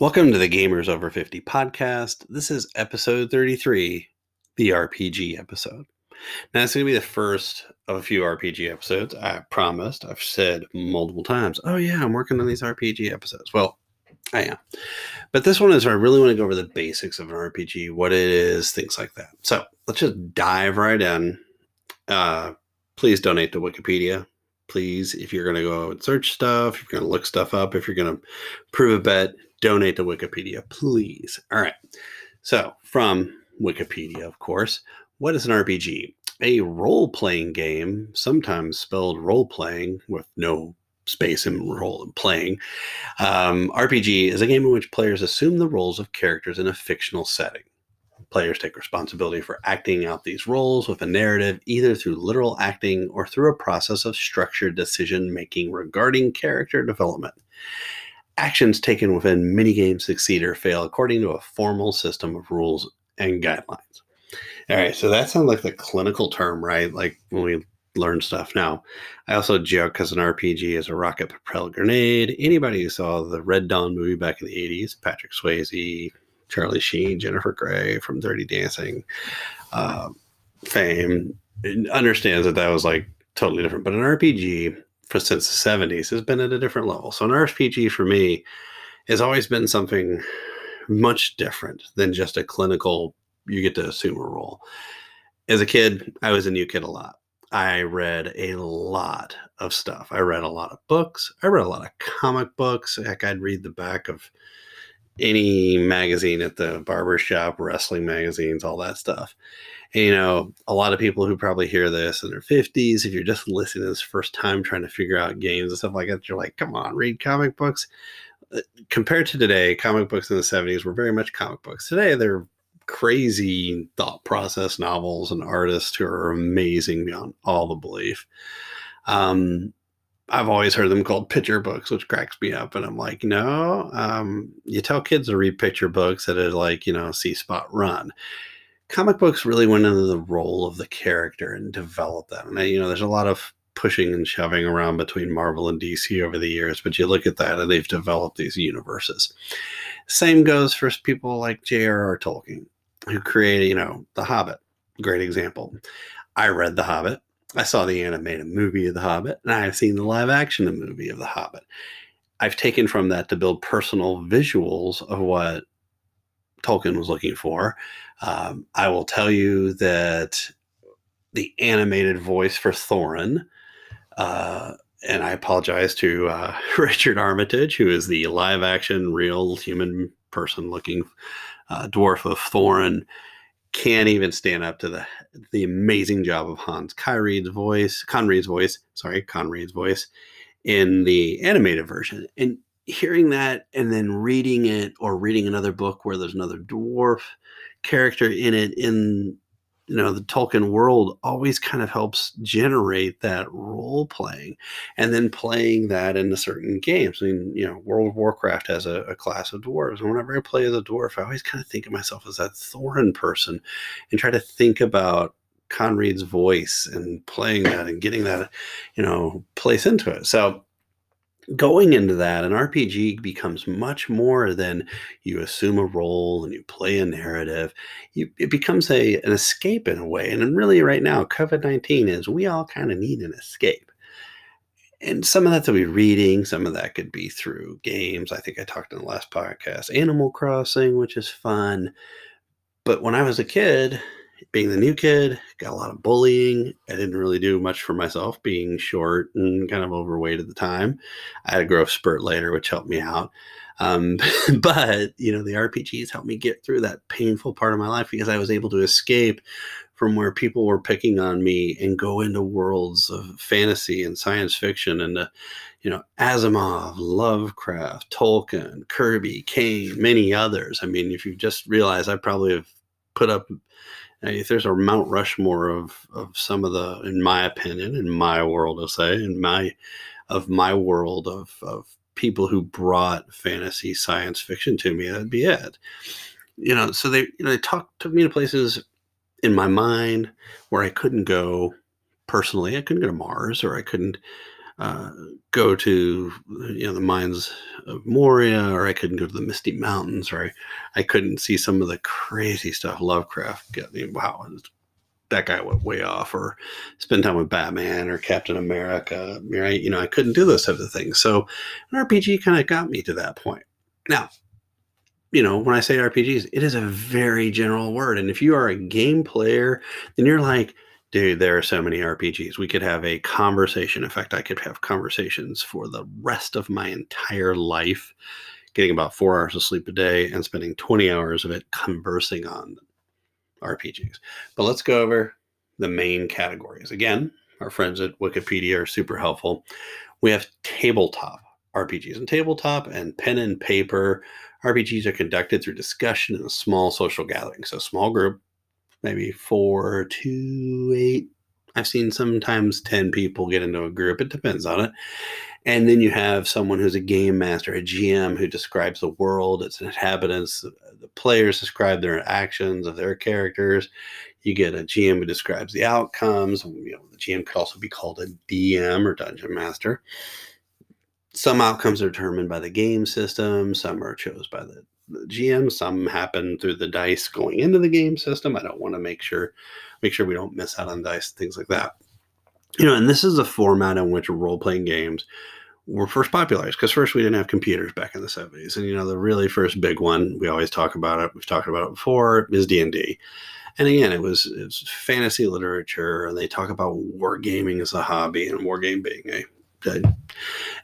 Welcome to the Gamers Over 50 podcast. This is episode 33, the RPG episode. Now, it's going to be the first of a few RPG episodes. I promised. I've said multiple times, oh, yeah, I'm working on these RPG episodes. Well, I am. But this one is where I really want to go over the basics of an RPG, what it is, things like that. So let's just dive right in. Uh, please donate to Wikipedia. Please, if you're going to go out and search stuff, if you're going to look stuff up, if you're going to prove a bet, donate to Wikipedia, please. All right. So, from Wikipedia, of course, what is an RPG? A role playing game, sometimes spelled role playing with no space in role and playing. Um, RPG is a game in which players assume the roles of characters in a fictional setting. Players take responsibility for acting out these roles with a narrative, either through literal acting or through a process of structured decision making regarding character development. Actions taken within minigames succeed or fail according to a formal system of rules and guidelines. All right, so that sounds like the clinical term, right? Like when we learn stuff. Now, I also joke because an RPG is a rocket propelled grenade. Anybody who saw the Red Dawn movie back in the 80s, Patrick Swayze, Charlie Sheen, Jennifer Grey from Dirty Dancing uh, fame understands that that was like totally different. But an RPG for since the 70s has been at a different level. So an RPG for me has always been something much different than just a clinical you get to assume a role. As a kid, I was a new kid a lot. I read a lot of stuff. I read a lot of books. I read a lot of comic books. Heck, I'd read the back of any magazine at the barber shop, wrestling magazines, all that stuff. And, you know, a lot of people who probably hear this in their 50s, if you're just listening this first time trying to figure out games and stuff like that, you're like, come on, read comic books. Uh, compared to today, comic books in the 70s were very much comic books. Today, they're crazy thought process novels and artists who are amazing beyond all the belief. Um, I've always heard them called picture books, which cracks me up. And I'm like, no, um, you tell kids to read picture books that are like, you know, see spot run. Comic books really went into the role of the character and developed that. And, you know, there's a lot of pushing and shoving around between Marvel and DC over the years, but you look at that and they've developed these universes. Same goes for people like J.R.R. Tolkien, who created, you know, The Hobbit. Great example. I read The Hobbit. I saw the animated movie of The Hobbit, and I have seen the live action movie of The Hobbit. I've taken from that to build personal visuals of what Tolkien was looking for. Um, I will tell you that the animated voice for Thorin, uh, and I apologize to uh, Richard Armitage, who is the live action, real human person looking uh, dwarf of Thorin can't even stand up to the the amazing job of Hans Kyreid's voice, Conried's voice, sorry, Conried's voice in the animated version. And hearing that and then reading it or reading another book where there's another dwarf character in it in you know the Tolkien world always kind of helps generate that role playing, and then playing that into certain games. I mean, you know, World of Warcraft has a, a, class of dwarves, and whenever I play as a dwarf, I always kind of think of myself as that Thorin person, and try to think about Conried's voice and playing that and getting that, you know, place into it. So going into that, an RPG becomes much more than you assume a role and you play a narrative. You, it becomes a an escape in a way. And really, right now, COVID nineteen is we all kind of need an escape. And some of that to be reading, some of that could be through games. I think I talked in the last podcast, Animal Crossing, which is fun. But when I was a kid, being the new kid, got a lot of bullying. I didn't really do much for myself, being short and kind of overweight at the time. I had a growth spurt later, which helped me out. Um, but you know, the RPGs helped me get through that painful part of my life because I was able to escape from where people were picking on me and go into worlds of fantasy and science fiction and uh, you know Asimov, Lovecraft, Tolkien, Kirby, Kane, many others. I mean, if you just realize, I probably have put up if there's a Mount Rushmore of of some of the, in my opinion, in my world, I'll say, in my of my world of of people who brought fantasy science fiction to me, that'd be it. You know, so they you know they talked took me to places in my mind where I couldn't go personally. I couldn't go to Mars, or I couldn't uh, go to you know the mines of Moria, or I couldn't go to the Misty Mountains, or I, I couldn't see some of the crazy stuff Lovecraft. Wow, that guy went way off, or spend time with Batman or Captain America. You know, I couldn't do those types of things. So an RPG kind of got me to that point. Now, you know, when I say RPGs, it is a very general word. And if you are a game player, then you're like, dude, there are so many RPGs. We could have a conversation. In fact, I could have conversations for the rest of my entire life, getting about four hours of sleep a day and spending 20 hours of it conversing on RPGs. But let's go over the main categories. Again, our friends at Wikipedia are super helpful. We have tabletop RPGs and tabletop and pen and paper RPGs are conducted through discussion in a small social gathering. So, small group, maybe four to eight. I've seen sometimes 10 people get into a group. It depends on it. And then you have someone who's a game master, a GM, who describes the world, its inhabitants. Uh, the players describe their actions of their characters. You get a GM who describes the outcomes. You know, the GM could also be called a DM or dungeon master some outcomes are determined by the game system, some are chose by the, the GM, some happen through the dice going into the game system. I don't want to make sure make sure we don't miss out on dice, things like that. You know, and this is a format in which role playing games were first popularized because first we didn't have computers back in the 70s and you know the really first big one we always talk about it we've talked about it before is d&d and again it was it's fantasy literature and they talk about wargaming as a hobby and wargame being a a,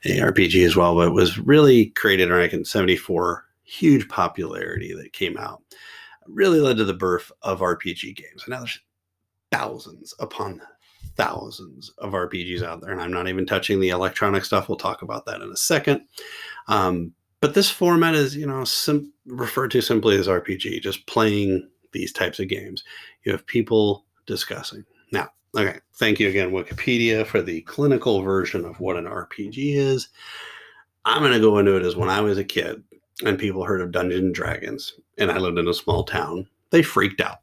RPG as well, but it was really created around in 74, huge popularity that came out. Really led to the birth of RPG games. And now there's thousands upon thousands of RPGs out there. And I'm not even touching the electronic stuff. We'll talk about that in a second. Um, but this format is, you know, sim- referred to simply as RPG, just playing these types of games. You have people discussing. Now, Okay, thank you again, Wikipedia, for the clinical version of what an RPG is. I'm going to go into it as when I was a kid and people heard of Dungeons and Dragons, and I lived in a small town. They freaked out.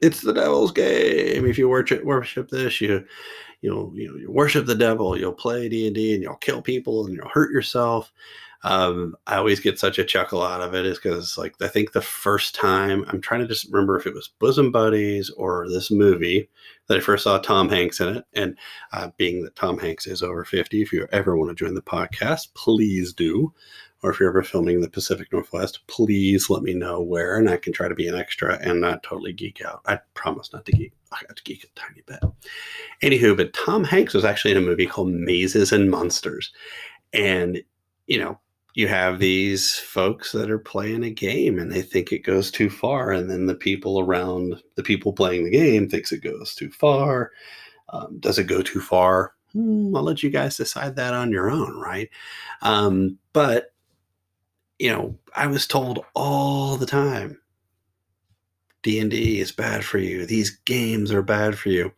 It's the devil's game. If you worship worship this, you you know you worship the devil. You'll play D and D, and you'll kill people, and you'll hurt yourself. Um, I always get such a chuckle out of it is because like I think the first time I'm trying to just remember if it was Bosom Buddies or this movie that I first saw Tom Hanks in it, and uh, being that Tom Hanks is over 50, if you ever want to join the podcast, please do. Or if you're ever filming the Pacific Northwest, please let me know where, and I can try to be an extra and not totally geek out. I promise not to geek. I got to geek a tiny bit. Anywho, but Tom Hanks was actually in a movie called Mazes and Monsters, and you know you have these folks that are playing a game and they think it goes too far and then the people around the people playing the game thinks it goes too far um, does it go too far hmm, i'll let you guys decide that on your own right um, but you know i was told all the time d&d is bad for you these games are bad for you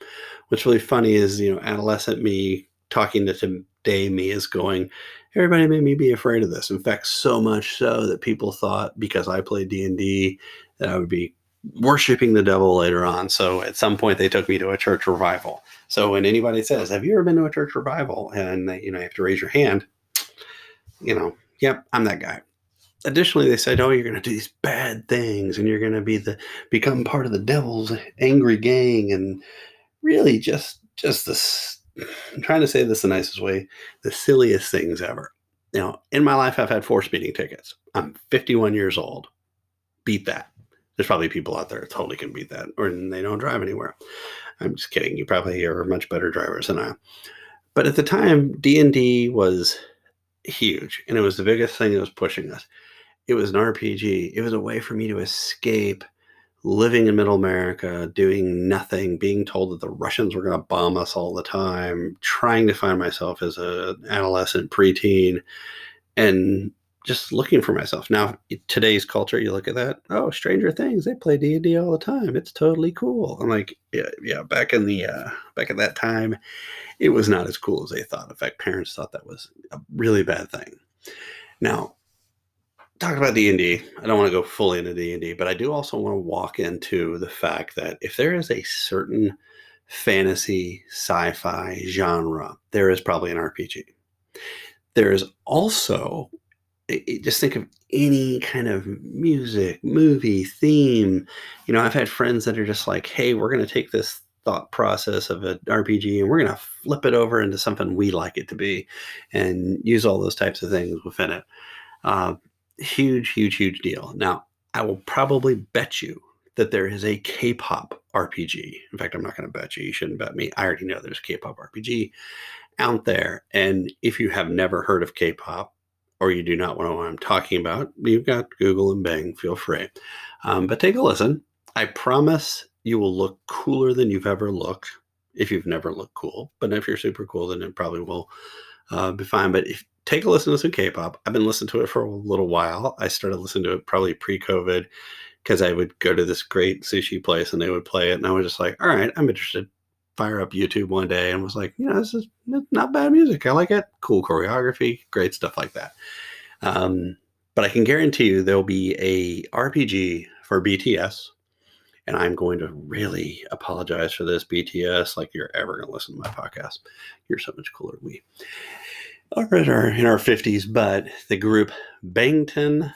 what's really funny is you know adolescent me talking to today me is going everybody made me be afraid of this. In fact, so much so that people thought because I played D and D that I would be worshiping the devil later on. So at some point they took me to a church revival. So when anybody says, "Have you ever been to a church revival?" and they, you know you have to raise your hand, you know, yep, I'm that guy. Additionally, they said, "Oh, you're going to do these bad things, and you're going to be the become part of the devil's angry gang," and really just just this I'm trying to say this the nicest way, the silliest things ever. Now, in my life, I've had four speeding tickets. I'm 51 years old. Beat that. There's probably people out there that totally can beat that, or they don't drive anywhere. I'm just kidding. You probably are much better drivers than I. But at the time, D and D was huge, and it was the biggest thing that was pushing us. It was an RPG. It was a way for me to escape living in middle America, doing nothing, being told that the Russians were going to bomb us all the time, trying to find myself as an adolescent preteen, and just looking for myself. Now, today's culture, you look at that. Oh, Stranger Things, they play D and D all the time. It's totally cool. I'm like, yeah, yeah. Back in the uh, back at that time, it was not as cool as they thought. In fact, parents thought that was a really bad thing. Now, talk about D&D. I don't want to go fully into D&D, but I do also want to walk into the fact that if there is a certain fantasy, sci fi genre, there is probably an RPG. There is also, just think of any kind of music, movie, theme. You know, I've had friends that are just like, hey, we're going to take this thought process of an RPG and we're going to flip it over into something we like it to be and use all those types of things within it. Uh, huge, huge, huge deal. Now, I will probably bet you that there is a K-pop RPG. In fact, I'm not going to bet you. You shouldn't bet me. I already know there's K-pop RPG out there. And if you have never heard of K-pop or you do not know what I'm talking about, you've got Google and Bing. Feel free. Um, but take a listen. I promise you will look cooler than you've ever looked if you've never looked cool. But if you're super cool, then it probably will uh, be fine. But if take a listen to some K-pop, I've been listening to it for a little while. I started listening to it probably pre-COVID because I would go to this great sushi place and they would play it, and I was just like, all right, I'm interested. Fire up YouTube one day and was like, you know, this is not bad music. I like it. Cool choreography, great stuff like that. Um, but I can guarantee you there'll be a RPG for BTS and I'm going to really apologize for this, BTS. Like you're ever going to listen to my podcast. You're so much cooler than we are in our, in our 50s. But the group Bangtan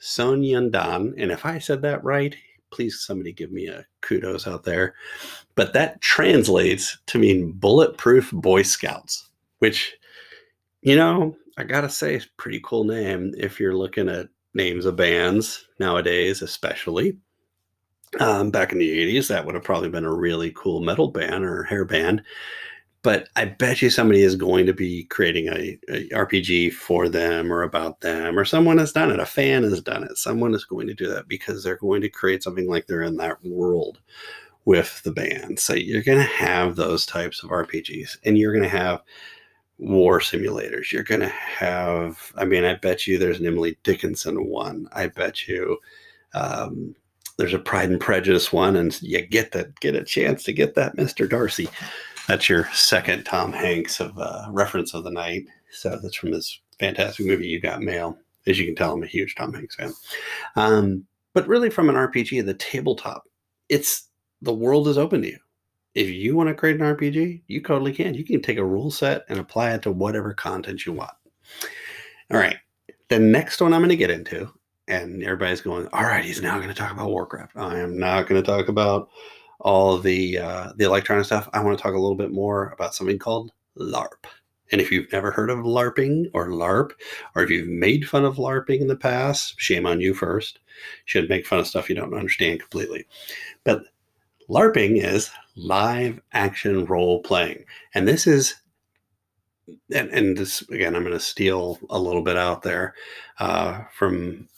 Sonyeondan, and if I said that right, please somebody give me a kudos out there. But that translates to mean bulletproof Boy Scouts, which, you know, I gotta say, is pretty cool name if you're looking at names of bands nowadays, especially. Um, back in the 80s, that would have probably been a really cool metal band or hair band. But I bet you somebody is going to be creating a, a, RPG for them or about them, or someone has done it. A fan has done it. Someone is going to do that because they're going to create something like they're in that world with the band. So you're going to have those types of RPGs, and you're going to have war simulators. You're going to have, I mean, I bet you there's an Emily Dickinson one. I bet you um, there's a Pride and Prejudice one, and you get that get a chance to get that Mr. Darcy. That's your second Tom Hanks of uh, reference of the night. So that's from this fantastic movie, You Got Mail. As you can tell, I'm a huge Tom Hanks fan. Um, but really, from an RPG, the tabletop, it's the world is open to you. If you want to create an RPG, you totally can. You can take a rule set and apply it to whatever content you want. All right. The next one I'm going to get into and everybody's going, all right, he's now going to talk about Warcraft. I am not going to talk about all the uh, the electronic stuff. I want to talk a little bit more about something called LARP. And if you've never heard of LARPing or LARP, or if you've made fun of LARPing in the past, shame on you first. You should make fun of stuff you don't understand completely. But LARPing is live action role playing. And this is and, and this again, I'm going to steal a little bit out there uh, from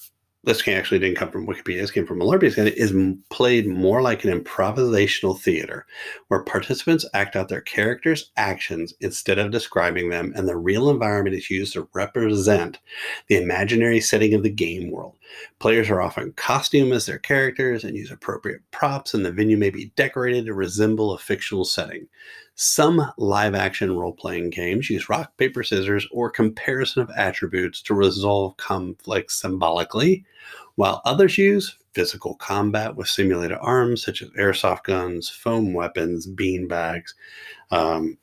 this game actually didn't come from Wikipedia. This came from Malarkey. It is played more like an improvisational theater, where participants act out their characters' actions instead of describing them, and the real environment is used to represent the imaginary setting of the game world. Players are often costumed as their characters and use appropriate props, and the venue may be decorated to resemble a fictional setting. Some live action role playing games use rock, paper, scissors, or comparison of attributes to resolve conflicts symbolically, while others use physical combat with simulated arms such as airsoft guns, foam weapons, bean bags, um,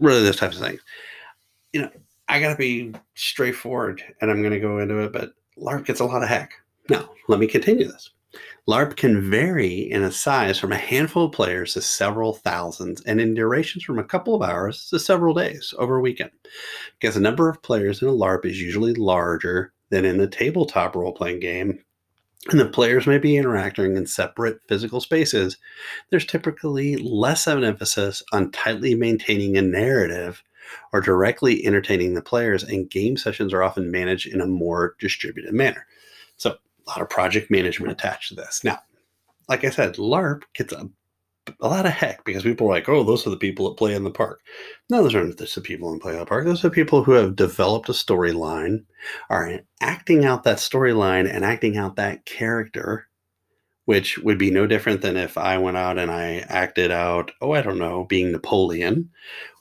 really those types of things. You know, I got to be straightforward and I'm going to go into it, but LARP gets a lot of heck. Now, let me continue this. LARP can vary in a size from a handful of players to several thousands, and in durations from a couple of hours to several days over a weekend. Because the number of players in a LARP is usually larger than in a tabletop role playing game, and the players may be interacting in separate physical spaces, there's typically less of an emphasis on tightly maintaining a narrative or directly entertaining the players, and game sessions are often managed in a more distributed manner. So, a lot of project management attached to this. Now, like I said, LARP gets a, a lot of heck because people are like, oh, those are the people that play in the park. No, those aren't just the people that play in the park. Those are people who have developed a storyline, are acting out that storyline and acting out that character, which would be no different than if I went out and I acted out, oh, I don't know, being Napoleon,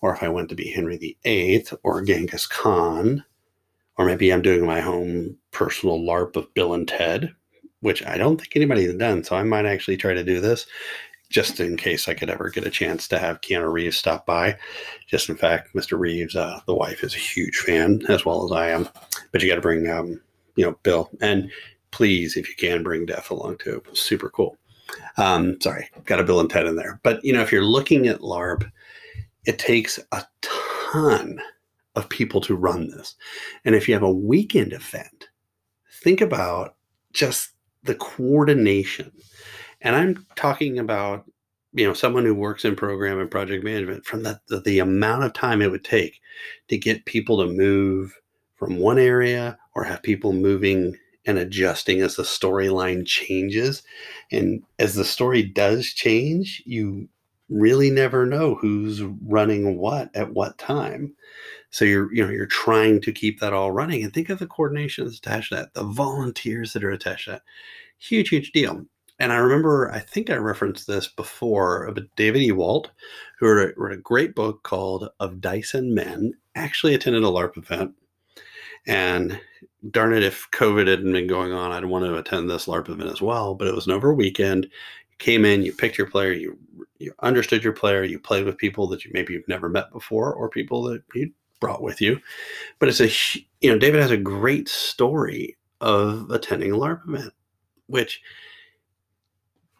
or if I went to be Henry VIII or Genghis Khan or maybe I'm doing my home personal LARP of Bill and Ted, which I don't think anybody's done. So I might actually try to do this. just in case I could ever get a chance to have Keanu Reeves stop by. Just in fact, Mr. Reeves, uh, the wife is a huge fan as well as I am. But you got to bring, um, you know, Bill and please, if you can, bring Def along too. Super cool. Um, sorry, got a Bill and Ted in there. But you know, if you're looking at LARP, it takes a ton of people to run this, and if you have a weekend event, think about just the coordination and I'm talking about, you know, someone who works in program and project management from the, the, the amount of time it would take to get people to move from one area or have people moving and adjusting as the storyline changes. And as the story does change, you really never know who's running what at what time. So you're you know you're trying to keep that all running and think of the coordination that's attached to that, the volunteers that are attached to that. Huge, huge deal and I remember, I think I referenced this before, but David Ewalt, who wrote a, wrote a great book called Of Dice and Men, actually attended a LARP event. And darn it, if COVID hadn't been going on, I'd want to attend this LARP event as well. But it was an over weekend. You came in, you picked your player, you you understood your player, you played with people that you maybe you've never met before, or people that you brought with you. But it's a you know, David has a great story of attending a LARP event, which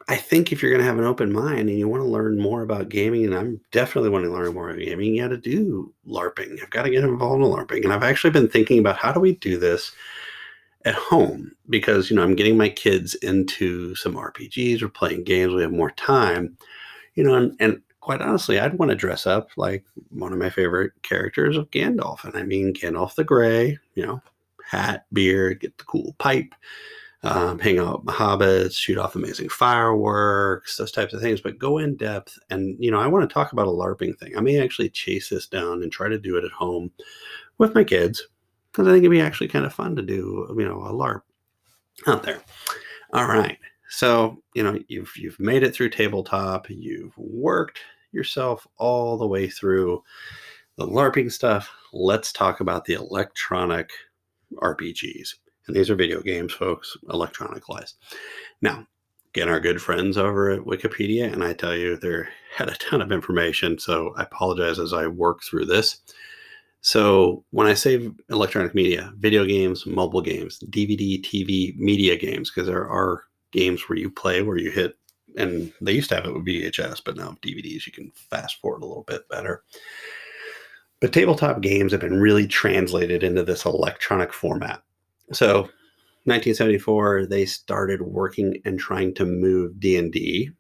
I think if you're going to have an open mind and you want to learn more about gaming, and I'm definitely wanting to learn more about gaming, you got to do LARPing. I've got to get involved in LARPing. And I've actually been thinking about how do we do this at home because, you know, I'm getting my kids into some RPGs or playing games. We have more time, you know, and, and quite honestly, I'd want to dress up like one of my favorite characters of Gandalf. And I mean, Gandalf the Grey, you know, hat, beard, get the cool pipe um, hang out with hobbits, shoot off amazing fireworks, those types of things, but go in depth. And, you know, I want to talk about a LARPing thing. I may actually chase this down and try to do it at home with my kids because I think it'd be actually kind of fun to do, you know, a LARP out there. All right. So, you know, you've you've made it through tabletop, you've worked yourself all the way through the LARPing stuff. Let's talk about the electronic RPGs. And these are video games, folks, electronic wise. Now, again, our good friends over at Wikipedia, and I tell you, they had a ton of information. So I apologize as I work through this. So when I say electronic media, video games, mobile games, DVD, TV, media games, because there are games where you play where you hit, and they used to have it with VHS, but now DVDs you can fast forward a little bit better. But tabletop games have been really translated into this electronic format. So 1974, they started working and trying to move D&D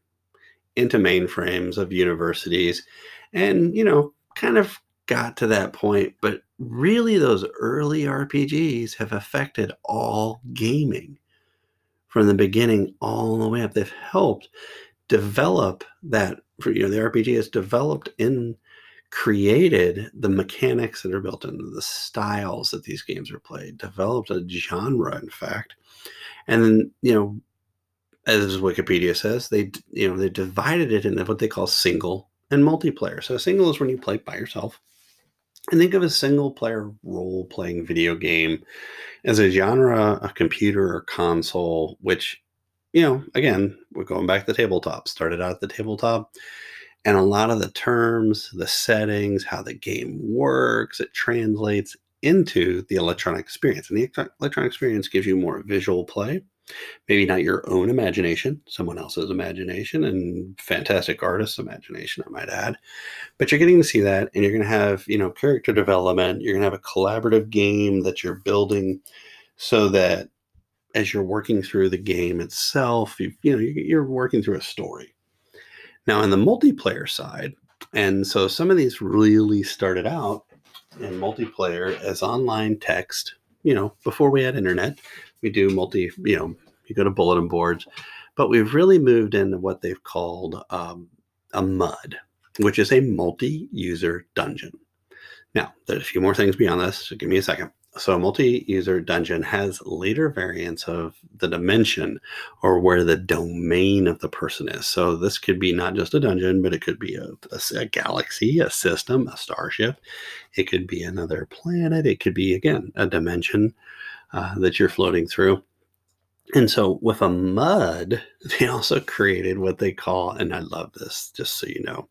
into mainframes of universities and, you know, kind of got to that point, but really those early RPGs have affected all gaming from the beginning all the way up. They've helped develop that, you know, the RPG has developed in created the mechanics that are built into the styles that these games are played, developed a genre, in fact. And then, you know, as Wikipedia says, they you know they divided it into what they call single and multiplayer. So single is when you play by yourself. And think of a single player role playing video game as a genre, a computer or console, which, you know, again, we're going back to the tabletop, started out at the tabletop and a lot of the terms, the settings, how the game works, it translates into the electronic experience. And the electronic experience gives you more visual play, maybe not your own imagination, someone else's imagination, and fantastic artist's imagination, I might add. But you're getting to see that, and you're going to have, you know, character development. You're going to have a collaborative game that you're building so that as you're working through the game itself, you, you know, you're working through a story now, in the multiplayer side, and so some of these really started out in multiplayer as online text. You know, before we had internet, we do multi, you know, you go to bulletin boards, but we've really moved into what they've called um, a MUD, which is a multi user dungeon. Now, there's a few more things beyond this, so give me a second. So a multi-user dungeon has later variants of the dimension or where the domain of the person is. So this could be not just a dungeon but it could be a, a, a, galaxy a system a starship. It could be another planet. It could be again a dimension uh, that you're floating through And so with a mud, they also created what they call, and I love this, just so you know,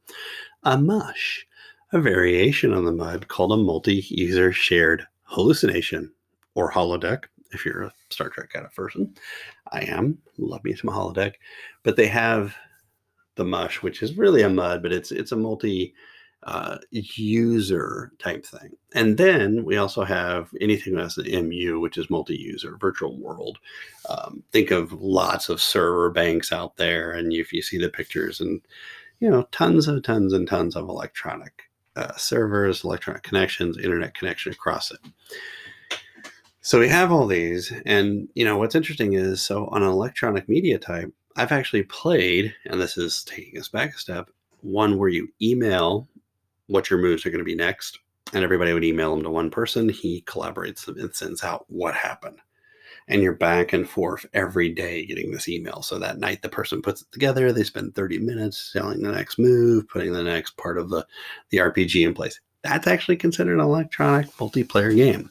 a mush, a variation on the mud called a multi user shared hallucination or holodeck. If you're a Star Trek kind of person, I am. Love me some holodeck. But they have the mush, which is really a mud, but it's it's a multi uh, user type thing. And then we also have anything that's an MU, which is multi user, virtual world. Um, think of lots of server banks out there, and if you see the pictures, and you know, tons of tons and tons of electronic uh, servers, electronic connections, internet connection across it. So we have all these, and you know what's interesting is so on an electronic media type, I've actually played, and this is taking us back a step, one where you email what your moves are going to be next. And everybody would email them to one person. He collaborates them and sends out what happened. And you're back and forth every day getting this email. So that night, the person puts it together. They spend 30 minutes selling the next move, putting the next part of the, the RPG in place. That's actually considered an electronic multiplayer game.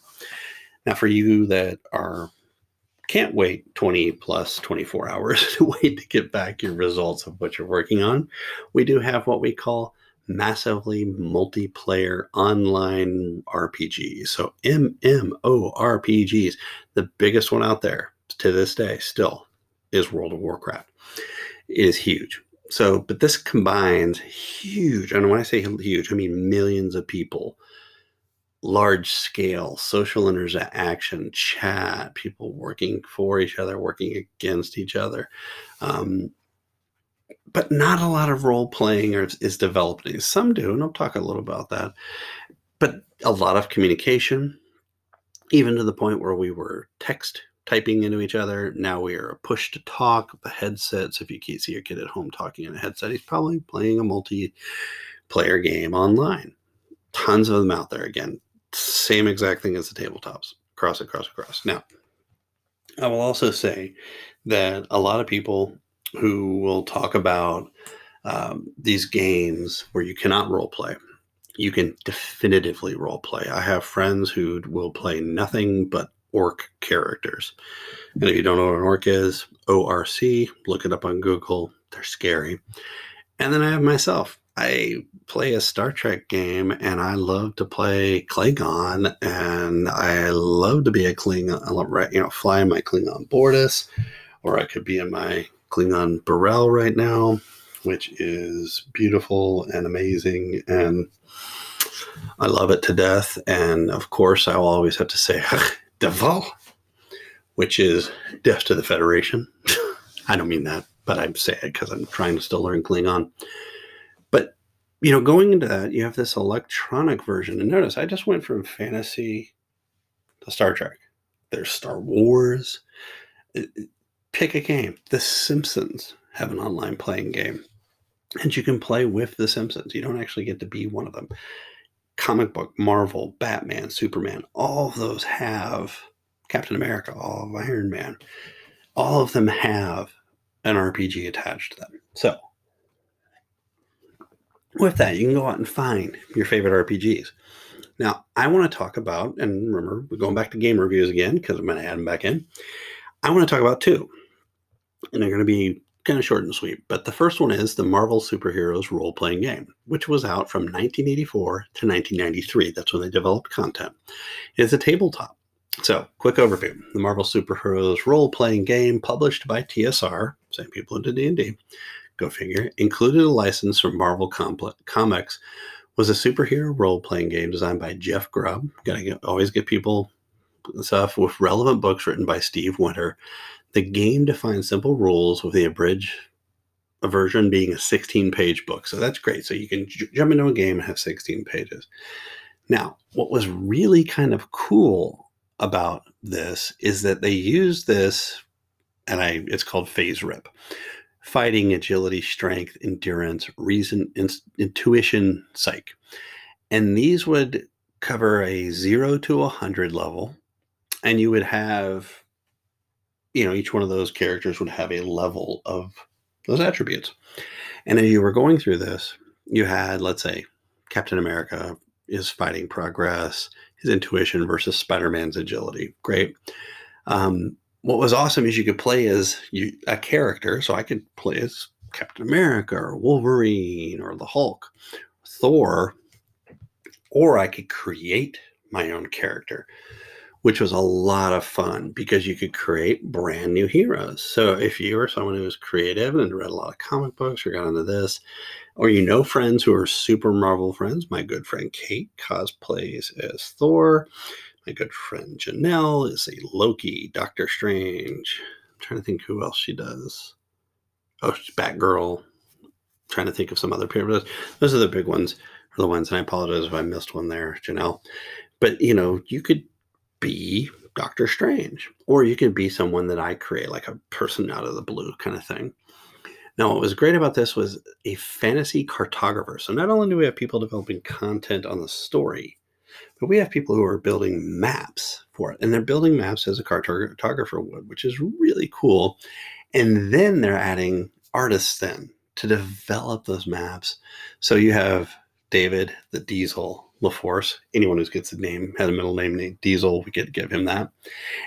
Now, for you that are can't wait 20 plus 24 hours to wait to get back your results of what you're working on, we do have what we call massively multiplayer online RPGs. So MMORPGs, the biggest one out there to this day still is World of Warcraft. It is huge. So, but this combines huge, and when I say huge, I mean millions of people, large scale social interaction, chat, people working for each other, working against each other. Um, but not a lot of role playing is developing. Some do, and I'll talk a little about that. But a lot of communication, even to the point where we were text typing into each other. Now we are a push to talk, the headsets. If you can't see your kid at home talking in a headset, he's probably playing a multiplayer game online. Tons of them out there. Again, same exact thing as the tabletops. Cross, across, across. Now, I will also say that a lot of people who will talk about um, these games where you cannot role play. You can definitively role play. I have friends who will play nothing but orc characters. And if you don't know what an orc is, ORC, look it up on Google. They're scary. And then I have myself. I play a Star Trek game and I love to play Klingon and I love to be a Klingon, I love, you know, fly my Klingon Bortas, or I could be in my Klingon Beryl right now, which is beautiful and amazing. And I love it to death. And of course, I will always have to say Deval, which is death to the Federation. I don't mean that, but I'm it because I'm trying to still learn Klingon. But, you know, going into that, you have this electronic version. And notice I just went from fantasy to Star Trek. There's Star Wars pick a game. The Simpsons have an online playing game, and you can play with The Simpsons. You don't actually get to be one of them. Comic book, Marvel, Batman, Superman, all of those have Captain America, all of Iron Man, all of them have an RPG attached to them. So, with that, you can go out and find your favorite RPGs. Now, I want to talk about, and remember, we're going back to game reviews again because I'm going to add them back in. I want to talk about two and they're going to be kind of short and sweet. But the first one is the Marvel Superheroes role playing game, which was out from 1984 to 1993. That's when they developed content. It's a tabletop. So, quick overview: the Marvel Superheroes role playing game, published by TSR, same people who did D and D. Go figure. Included a license from Marvel Comics. Was a superhero role playing game designed by Jeff Grubb. Got to always get people stuff with relevant books written by Steve Winter the game defines simple rules with the abridged version being a 16 page book. So that's great. So you can j- jump into a game and have 16 pages. Now, what was really kind of cool about this is that they use this, and I it's called FASERIP fighting, agility, strength, endurance, reason, in, intuition, psych. And these would cover a zero to a 100 level, and you would have you know, each one of those characters would have a level of those attributes. And as you were going through this, you had, let's say, Captain America is fighting progress, his intuition versus Spider Man's agility. Great. Um, what was awesome is you could play as you, a character. So I could play as Captain America or Wolverine or the Hulk, Thor, or I could create my own character, which was a lot of fun because you could create brand new heroes. So if you were someone who was creative and read a lot of comic books or got into this, or you know friends who are super Marvel friends, my good friend Kate cosplays as Thor. My good friend Janelle is a Loki, Doctor Strange. I'm trying to think who else she does. Oh, she's Batgirl. I'm trying to think of some other people. Those are the big ones, are the ones, and I apologize if I missed one there, Janelle. But you know, you could be Doctor Strange, or you could be someone that I create, like a person out of the blue kind of thing. Now, what was great about this was a fantasy cartographer. So not only do we have people developing content on the story, but we have people who are building maps for it. And they're building maps as a cartographer would, which is really cool. And then they're adding artists then to develop those maps. So you have David, the Diesel, LaForce. Anyone who gets a name, has a middle name named Diesel, we get to give him that.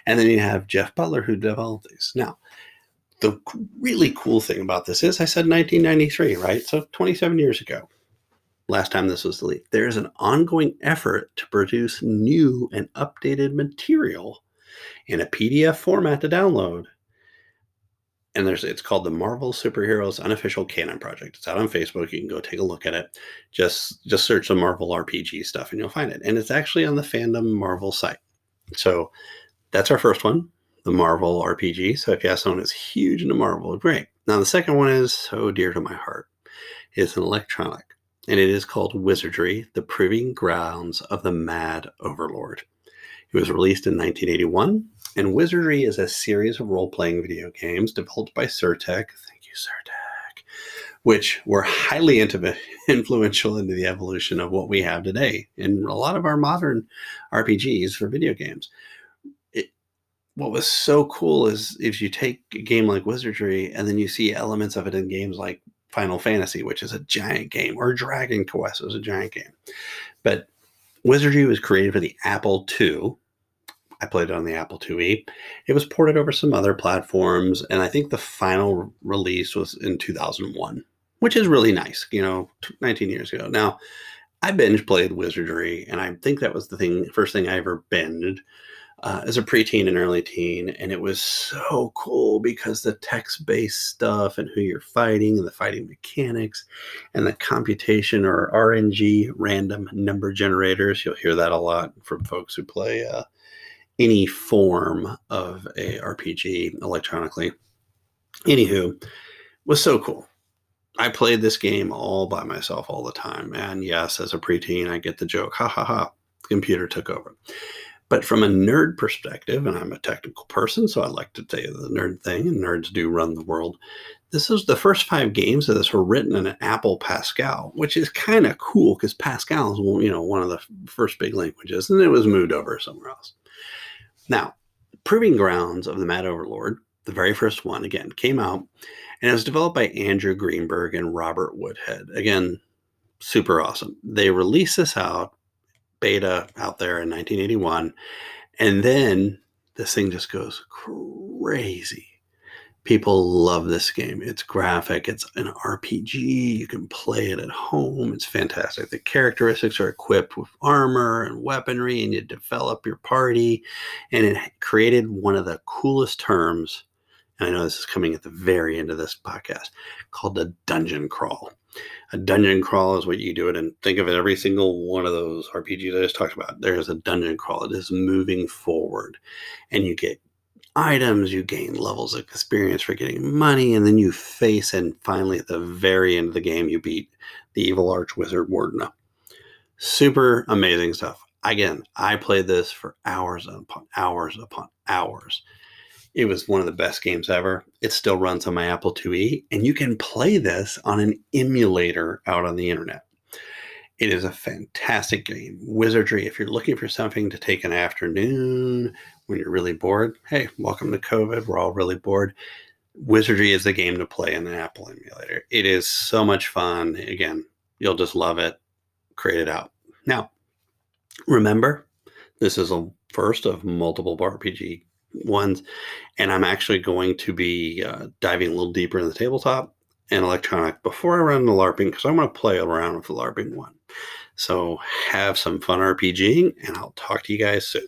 And then you have Jeff Butler who developed these. Now, the really cool thing about this is I said 1993, right? So 27 years ago last time this was leaked, there is an ongoing effort to produce new and updated material in a PDF format to download. And there's it's called the Marvel Superheroes Unofficial Canon Project. It's out on Facebook. You can go take a look at it. Just just search the Marvel RPG stuff and you'll find it. And it's actually on the fandom Marvel site. So that's our first one, the Marvel RPG. So if you have someone who's huge into Marvel, great. Now the second one is so dear to my heart. It's an electronic and it is called Wizardry The Proving Grounds of the Mad Overlord. It was released in 1981, and Wizardry is a series of role playing video games developed by Sir-Tech. Thank you, Sir-Tech. Which were highly influential into the evolution of what we have today in a lot of our modern RPGs for video games. What was so cool is if you take a game like Wizardry and then you see elements of it in games like Final Fantasy, which is a giant game, or Dragon Quest was a giant game. But Wizardry was created for the Apple II. I played it on the Apple IIe. It was ported over some other platforms, and I think the final release was in 2001, which is really nice, you know, 19 years ago. Now, I binge played Wizardry, and I think that was the thing, first thing I ever binged uh, as a preteen and early teen, and it was so cool because the text-based stuff and who you're fighting and the fighting mechanics and the computation or RNG random number generators. You'll hear that a lot from folks who play uh, any form of a RPG electronically. Anywho, was so cool. I played this game all by myself all the time, and yes, as a preteen, I get the joke. Ha ha ha! The computer took over. But from a nerd perspective, and I'm a technical person, so I like to say the nerd thing, and nerds do run the world. This is the first five games of this were written in Apple Pascal, which is kind of cool because Pascal is you know one of the first big languages, and it was moved over somewhere else. Now, Proving Grounds of the Mad Overlord, the very first one, again came out, and it was developed by Andrew Greenberg and Robert Woodhead. Again, super awesome. They released this out beta out there in 1981. And then this thing just goes crazy. People love this game. It's graphic, it's an RPG. You can play it at home. It's fantastic. The characteristics are equipped with armor and weaponry, and you develop your party. And it created one of the coolest terms. And I know this is coming at the very end of this podcast called the dungeon crawl a dungeon crawl is what you do it and think of it every single one of those RPGs I just talked about. There's a dungeon crawl. It is moving forward and you get items, you gain levels of experience for getting money, and then you face and finally at the very end of the game you beat the evil arch wizard Werdna. Super amazing stuff. Again, I played this for hours upon hours upon hours. It was one of the best games ever. It still runs on my Apple IIe, and you can play this on an emulator out on the internet. It is a fantastic game. Wizardry, if you're looking for something to take an afternoon when you're really bored, hey, welcome to COVID. We're all really bored. Wizardry is the game to play in an Apple emulator. It is so much fun. Again, you'll just love it. Create it out. Now, remember, this is a first of multiple RPG ones. And I'm actually going to be uh, diving a little deeper in the tabletop and electronic before I run the LARPing because I want to play around with the LARPing one. So have some fun RPGing, and I'll talk to you guys soon.